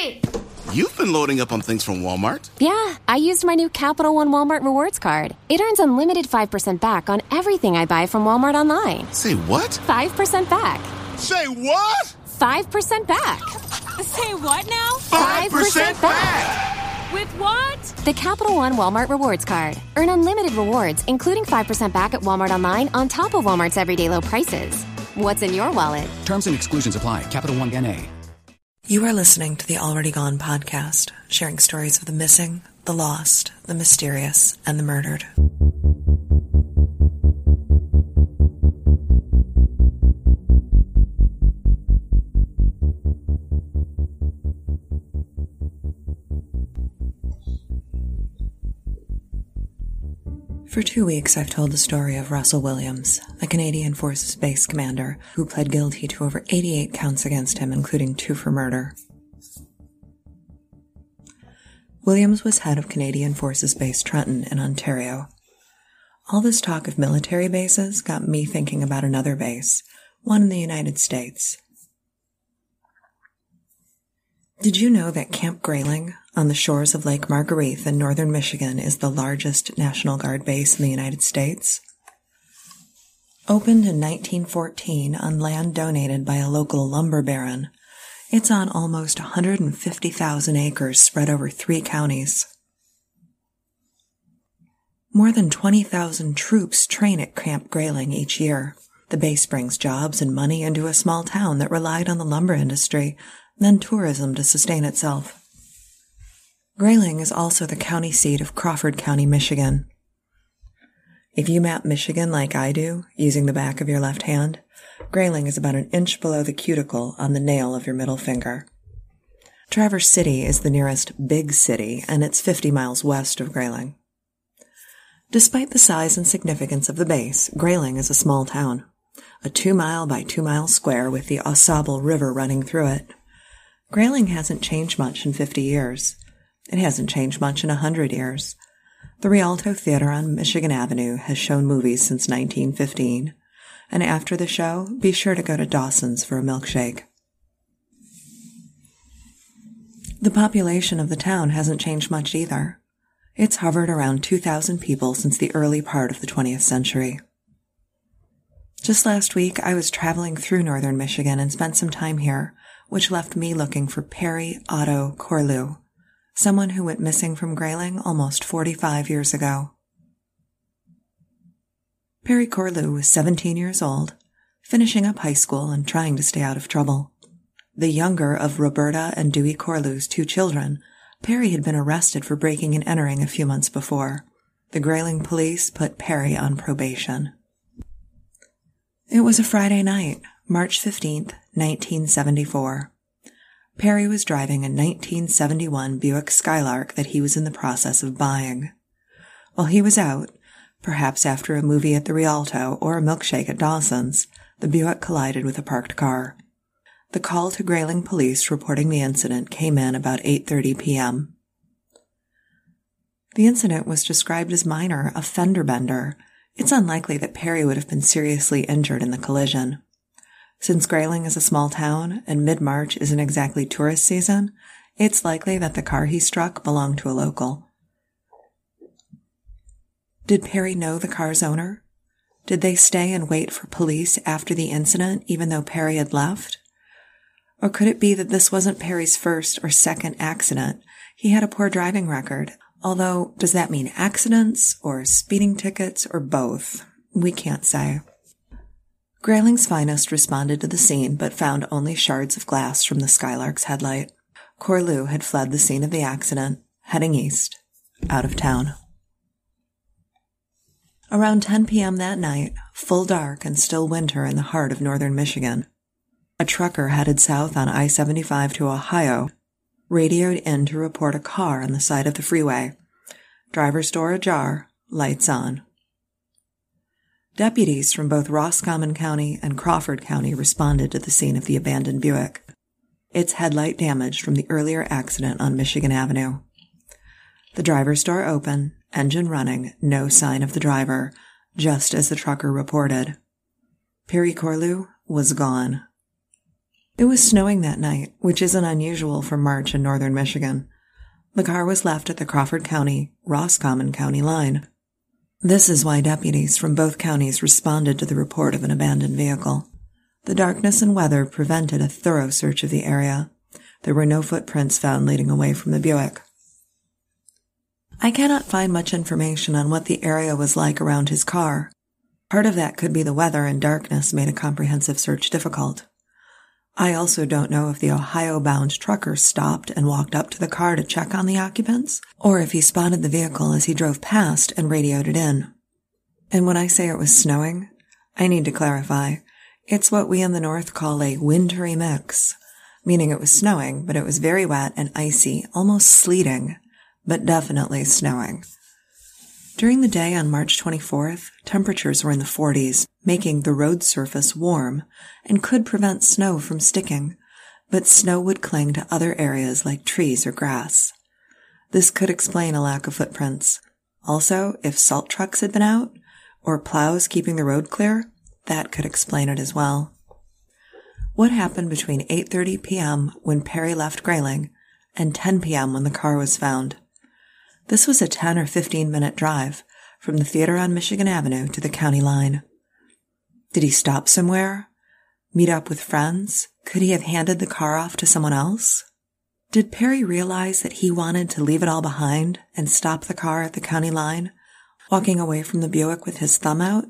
Hurry! You've been loading up on things from Walmart. Yeah, I used my new Capital One Walmart Rewards card. It earns unlimited 5% back on everything I buy from Walmart online. Say what? 5% back. Say what? 5% back. Say what now? 5% back! With what? The Capital One Walmart Rewards card. Earn unlimited rewards, including 5% back at Walmart online on top of Walmart's everyday low prices. What's in your wallet? Terms and exclusions apply. Capital One NA. You are listening to the Already Gone podcast, sharing stories of the missing, the lost, the mysterious, and the murdered. For two weeks, I've told the story of Russell Williams, a Canadian Forces Base commander who pled guilty to over 88 counts against him, including two for murder. Williams was head of Canadian Forces Base Trenton in Ontario. All this talk of military bases got me thinking about another base, one in the United States. Did you know that Camp Grayling on the shores of Lake Margrethe in northern Michigan is the largest National Guard base in the United States? Opened in 1914 on land donated by a local lumber baron, it's on almost 150,000 acres spread over three counties. More than 20,000 troops train at Camp Grayling each year. The base brings jobs and money into a small town that relied on the lumber industry, then tourism to sustain itself. Grayling is also the county seat of Crawford County, Michigan. If you map Michigan like I do, using the back of your left hand, Grayling is about an inch below the cuticle on the nail of your middle finger. Traverse City is the nearest big city, and it's 50 miles west of Grayling. Despite the size and significance of the base, Grayling is a small town. A two mile by two mile square with the AuSable River running through it. Grayling hasn't changed much in 50 years. It hasn't changed much in a hundred years. The Rialto Theater on Michigan Avenue has shown movies since 1915. And after the show, be sure to go to Dawson's for a milkshake. The population of the town hasn't changed much either. It's hovered around 2,000 people since the early part of the 20th century. Just last week, I was traveling through northern Michigan and spent some time here, which left me looking for Perry Otto Corlew, someone who went missing from Grayling almost 45 years ago. Perry Corlew was 17 years old, finishing up high school and trying to stay out of trouble. The younger of Roberta and Dewey Corlew's two children, Perry had been arrested for breaking and entering a few months before. The Grayling police put Perry on probation. It was a Friday night, March 15th, 1974. Perry was driving a 1971 Buick Skylark that he was in the process of buying. While he was out, perhaps after a movie at the Rialto or a milkshake at Dawson's, the Buick collided with a parked car. The call to Grayling police reporting the incident came in about 8:30 p.m. The incident was described as minor, a fender bender. It's unlikely that Perry would have been seriously injured in the collision. Since Grayling is a small town and mid-March isn't exactly tourist season, it's likely that the car he struck belonged to a local. Did Perry know the car's owner? Did they stay and wait for police after the incident even though Perry had left? Or could it be that this wasn't Perry's first or second accident? He had a poor driving record. Although, does that mean accidents or speeding tickets or both? We can't say. Grayling's finest responded to the scene but found only shards of glass from the Skylark's headlight. Corlew had fled the scene of the accident, heading east, out of town. Around 10 p.m. that night, full dark and still winter in the heart of northern Michigan, a trucker headed south on I 75 to Ohio radioed in to report a car on the side of the freeway. Driver's door ajar, lights on. Deputies from both Roscommon County and Crawford County responded to the scene of the abandoned Buick. Its headlight damaged from the earlier accident on Michigan Avenue. The driver's door open, engine running, no sign of the driver, just as the trucker reported. Perry Corlew was gone. It was snowing that night, which isn't unusual for March in northern Michigan. The car was left at the Crawford County, Roscommon County line. This is why deputies from both counties responded to the report of an abandoned vehicle. The darkness and weather prevented a thorough search of the area. There were no footprints found leading away from the Buick. I cannot find much information on what the area was like around his car. Part of that could be the weather and darkness made a comprehensive search difficult. I also don't know if the Ohio bound trucker stopped and walked up to the car to check on the occupants, or if he spotted the vehicle as he drove past and radioed it in. And when I say it was snowing, I need to clarify. It's what we in the North call a wintry mix, meaning it was snowing, but it was very wet and icy, almost sleeting, but definitely snowing. During the day on March 24th, temperatures were in the 40s, making the road surface warm and could prevent snow from sticking, but snow would cling to other areas like trees or grass. This could explain a lack of footprints. Also, if salt trucks had been out, or plows keeping the road clear, that could explain it as well. What happened between 8:30 p.m. when Perry left Grayling and 10 p.m. when the car was found? This was a 10 or 15 minute drive from the theater on Michigan Avenue to the county line. Did he stop somewhere? Meet up with friends? Could he have handed the car off to someone else? Did Perry realize that he wanted to leave it all behind and stop the car at the county line, walking away from the Buick with his thumb out?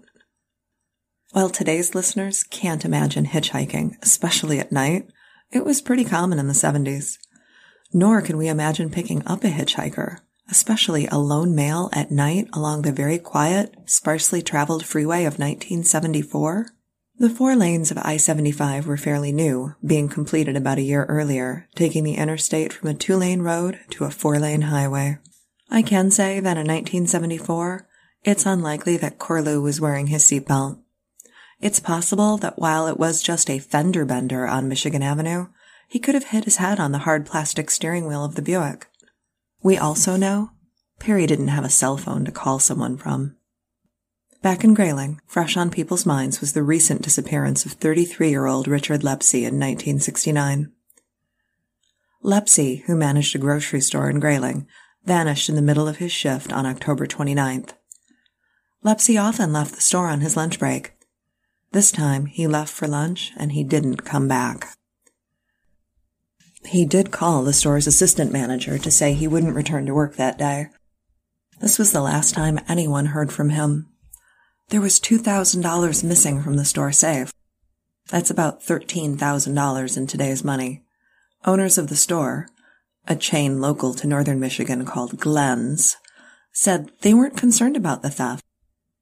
While today's listeners can't imagine hitchhiking, especially at night, it was pretty common in the 70s. Nor can we imagine picking up a hitchhiker especially a lone male at night along the very quiet, sparsely traveled freeway of 1974? The four lanes of I-75 were fairly new, being completed about a year earlier, taking the interstate from a two-lane road to a four-lane highway. I can say that in 1974, it's unlikely that Corlew was wearing his seatbelt. It's possible that while it was just a fender bender on Michigan Avenue, he could have hit his head on the hard plastic steering wheel of the Buick. We also know Perry didn't have a cell phone to call someone from. Back in Grayling, fresh on people's minds was the recent disappearance of 33-year-old Richard Lepsy in 1969. Lepsy, who managed a grocery store in Grayling, vanished in the middle of his shift on October 29th. Lepsy often left the store on his lunch break. This time he left for lunch and he didn't come back. He did call the store's assistant manager to say he wouldn't return to work that day. This was the last time anyone heard from him. There was $2,000 missing from the store safe. That's about $13,000 in today's money. Owners of the store, a chain local to northern Michigan called Glen's, said they weren't concerned about the theft.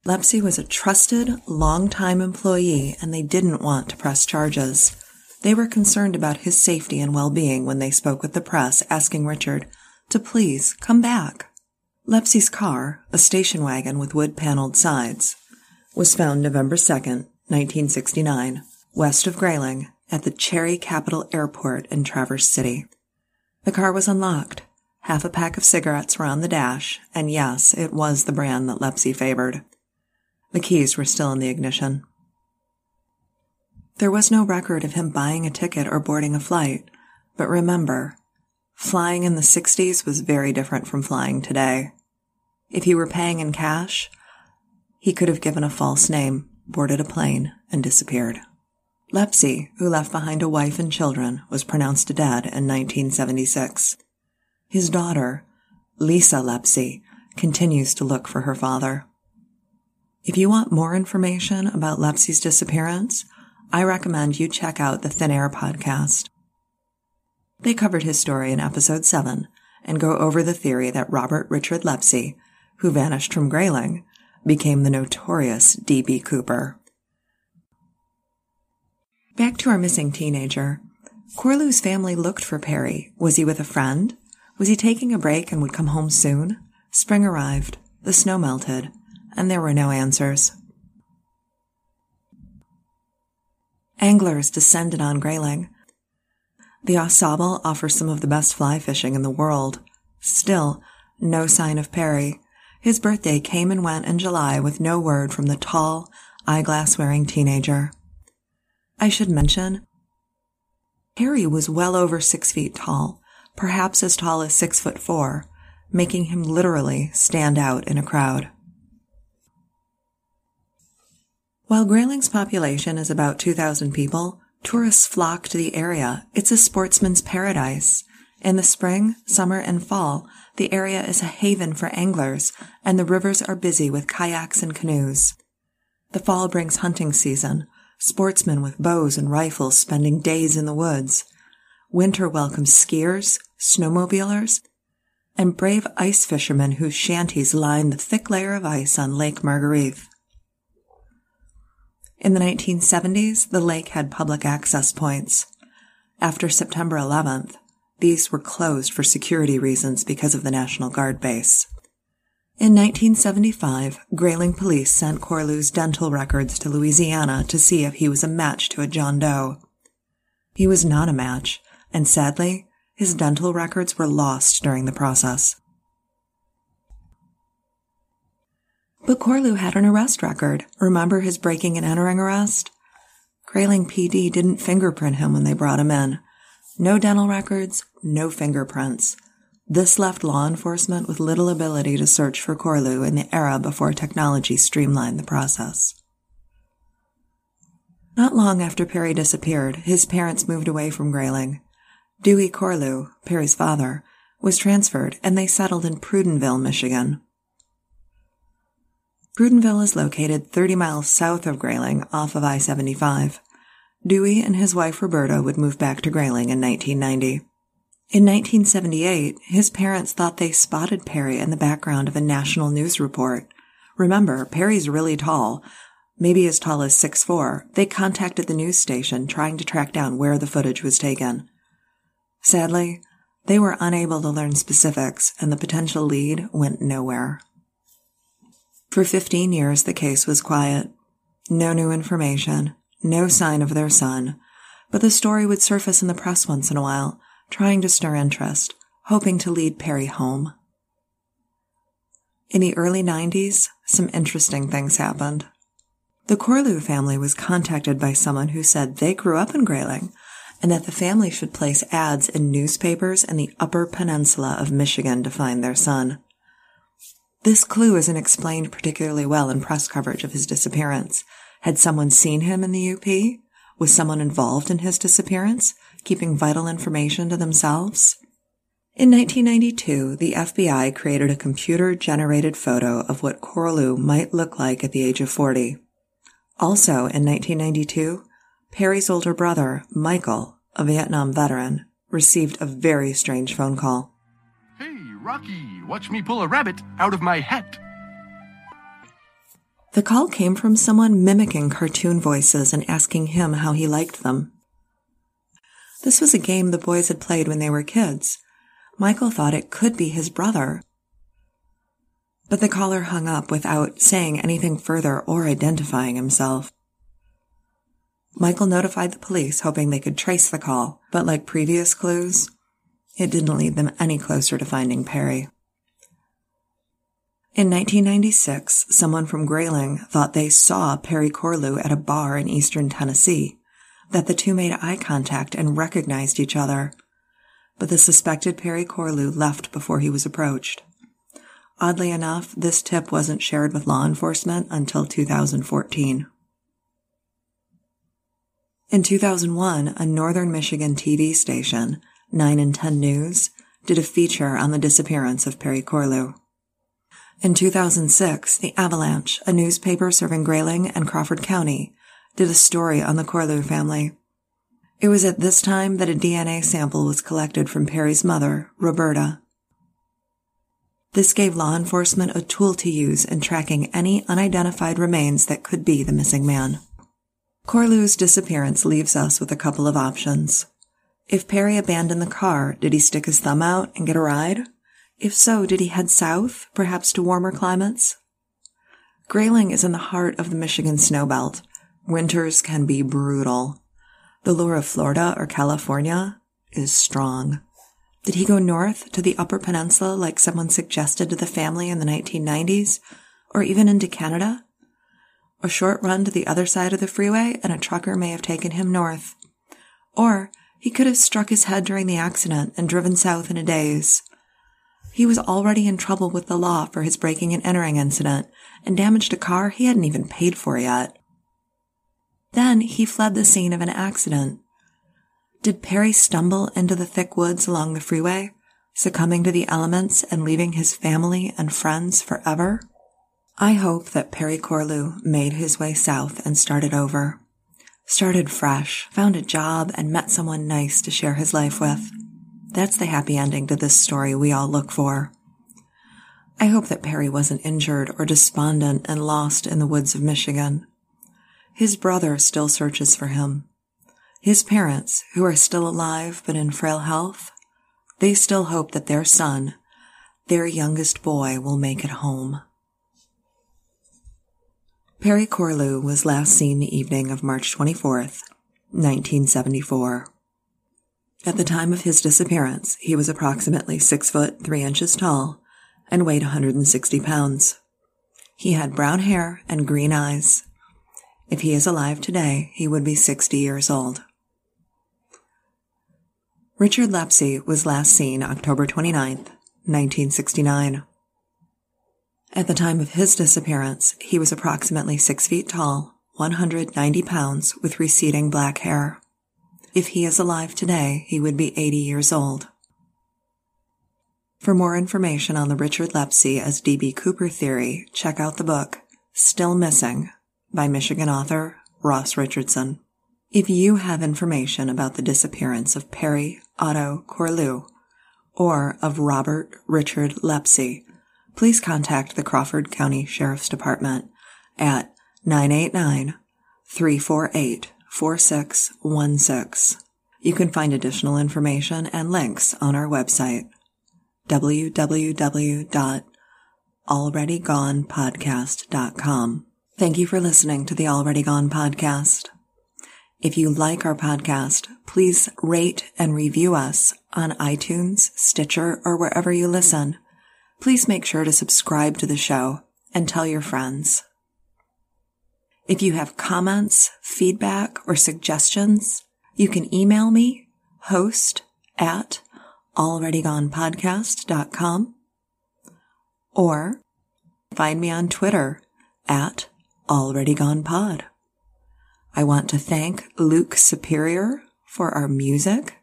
Lepsy was a trusted, long-time employee and they didn't want to press charges. They were concerned about his safety and well-being when they spoke with the press asking Richard to please come back. Lepsy's car, a station wagon with wood-paneled sides, was found November 2nd, 1969, west of Grayling at the Cherry Capital Airport in Traverse City. The car was unlocked. Half a pack of cigarettes were on the dash, and yes, it was the brand that Lepsy favored. The keys were still in the ignition. There was no record of him buying a ticket or boarding a flight, but remember, flying in the 60s was very different from flying today. If he were paying in cash, he could have given a false name, boarded a plane, and disappeared. Lepsy, who left behind a wife and children, was pronounced dead in 1976. His daughter, Lisa Lepsy, continues to look for her father. If you want more information about Lepsy's disappearance, I recommend you check out the Thin Air podcast. They covered his story in episode 7 and go over the theory that Robert Richard Lepsy, who vanished from Grayling, became the notorious D.B. Cooper. Back to our missing teenager. Corlew's family looked for Perry. Was he with a friend? Was he taking a break and would come home soon? Spring arrived, the snow melted, and there were no answers. Anglers descended on Grayling. The Au offers some of the best fly fishing in the world. Still, no sign of Perry. His birthday came and went in July with no word from the tall, eyeglass wearing teenager. I should mention, Perry was well over six feet tall, perhaps as tall as six foot four, making him literally stand out in a crowd. While Grayling's population is about 2,000 people, tourists flock to the area. It's a sportsman's paradise. In the spring, summer, and fall, the area is a haven for anglers, and the rivers are busy with kayaks and canoes. The fall brings hunting season, sportsmen with bows and rifles spending days in the woods. Winter welcomes skiers, snowmobilers, and brave ice fishermen whose shanties line the thick layer of ice on Lake Margrethe. In the 1970s, the lake had public access points. After September 11th, these were closed for security reasons because of the National Guard base. In 1975, Grayling police sent Corlew's dental records to Louisiana to see if he was a match to a John Doe. He was not a match, and sadly, his dental records were lost during the process. But Corlew had an arrest record. Remember his breaking and entering arrest? Grayling PD didn't fingerprint him when they brought him in. No dental records, no fingerprints. This left law enforcement with little ability to search for Corlew in the era before technology streamlined the process. Not long after Perry disappeared, his parents moved away from Grayling. Dewey Corlew, Perry's father, was transferred and they settled in Prudenville, Michigan. Prudenville is located 30 miles south of Grayling off of I-75. Dewey and his wife Roberta would move back to Grayling in 1990. In 1978, his parents thought they spotted Perry in the background of a national news report. Remember, Perry's really tall, maybe as tall as 6'4". They contacted the news station trying to track down where the footage was taken. Sadly, they were unable to learn specifics and the potential lead went nowhere. For 15 years, the case was quiet. No new information, no sign of their son, but the story would surface in the press once in a while, trying to stir interest, hoping to lead Perry home. In the early 90s, some interesting things happened. The Corlew family was contacted by someone who said they grew up in Grayling and that the family should place ads in newspapers in the Upper Peninsula of Michigan to find their son. This clue isn't explained particularly well in press coverage of his disappearance. Had someone seen him in the UP? Was someone involved in his disappearance, keeping vital information to themselves? In 1992, the FBI created a computer generated photo of what Corlew might look like at the age of 40. Also in 1992, Perry's older brother, Michael, a Vietnam veteran, received a very strange phone call. Rocky, watch me pull a rabbit out of my hat. The call came from someone mimicking cartoon voices and asking him how he liked them. This was a game the boys had played when they were kids. Michael thought it could be his brother. But the caller hung up without saying anything further or identifying himself. Michael notified the police hoping they could trace the call, but like previous clues, it didn't lead them any closer to finding Perry. In 1996, someone from Grayling thought they saw Perry Corlew at a bar in eastern Tennessee, that the two made eye contact and recognized each other. But the suspected Perry Corlew left before he was approached. Oddly enough, this tip wasn't shared with law enforcement until 2014. In 2001, a northern Michigan TV station, 9 and 10 News, did a feature on the disappearance of Perry Corlew. In 2006, The Avalanche, a newspaper serving Grayling and Crawford County, did a story on the Corlew family. It was at this time that a DNA sample was collected from Perry's mother, Roberta. This gave law enforcement a tool to use in tracking any unidentified remains that could be the missing man. Corlew's disappearance leaves us with a couple of options. If Perry abandoned the car, did he stick his thumb out and get a ride? If so, did he head south, perhaps to warmer climates? Grayling is in the heart of the Michigan snowbelt. Winters can be brutal. The lure of Florida or California is strong. Did he go north to the Upper Peninsula like someone suggested to the family in the 1990s? Or even into Canada? A short run to the other side of the freeway and a trucker may have taken him north. Or He could have struck his head during the accident and driven south in a daze. He was already in trouble with the law for his breaking and entering incident and damaged a car he hadn't even paid for yet. Then he fled the scene of an accident. Did Perry stumble into the thick woods along the freeway, succumbing to the elements and leaving his family and friends forever? I hope that Perry Corlew made his way south and started over. Started fresh, found a job, and met someone nice to share his life with. That's the happy ending to this story we all look for. I hope that Perry wasn't injured or despondent and lost in the woods of Michigan. His brother still searches for him. His parents, who are still alive but in frail health, they still hope that their son, their youngest boy, will make it home. Perry Corlew was last seen the evening of March 24th, 1974. At the time of his disappearance, he was approximately six foot three inches tall and weighed 160 pounds. He had brown hair and green eyes. If he is alive today, he would be 60 years old. Richard Lepsy was last seen October 29, 1969. At the time of his disappearance, he was approximately six feet tall, 190 pounds, with receding black hair. If he is alive today, he would be 80 years old. For more information on the Richard Lepsy as D.B. Cooper theory, check out the book Still Missing by Michigan author Ross Richardson. If you have information about the disappearance of Perry Otto Corlew or of Robert Richard Lepsy, please contact the Crawford County Sheriff's Department at 989 348 4616. You can find additional information and links on our website www.alreadygonepodcast.com. Thank you for listening to the Already Gone podcast. If you like our podcast, please rate and review us on iTunes, Stitcher, or wherever you listen. Please make sure to subscribe to the show and tell your friends. If you have comments, feedback, or suggestions, you can email me, host at alreadygonepodcast.com or find me on Twitter at alreadygonepod. I want to thank Luke Superior for our music.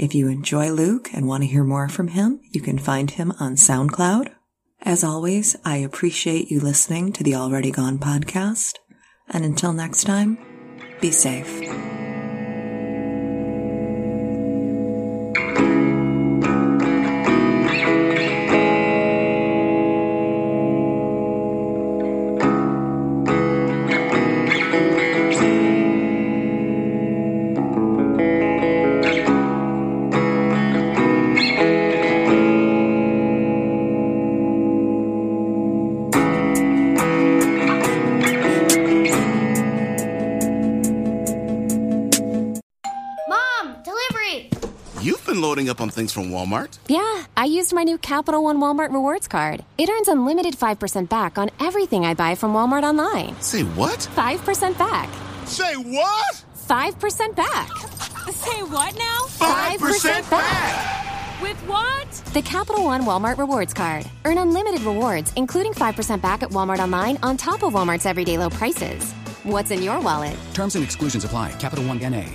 If you enjoy Luke and want to hear more from him, you can find him on SoundCloud. As always, I appreciate you listening to the Already Gone podcast. And until next time, be safe. Loading up on things from Walmart. Yeah, I used my new Capital One Walmart Rewards card. It earns unlimited 5% back on everything I buy from Walmart online. Say what? 5% back. Say what? 5% back. Say what now? 5% back! With what? The Capital One Walmart Rewards card. Earn unlimited rewards, including 5% back at Walmart online on top of Walmart's everyday low prices. What's in your wallet? Terms and exclusions apply. Capital One NA.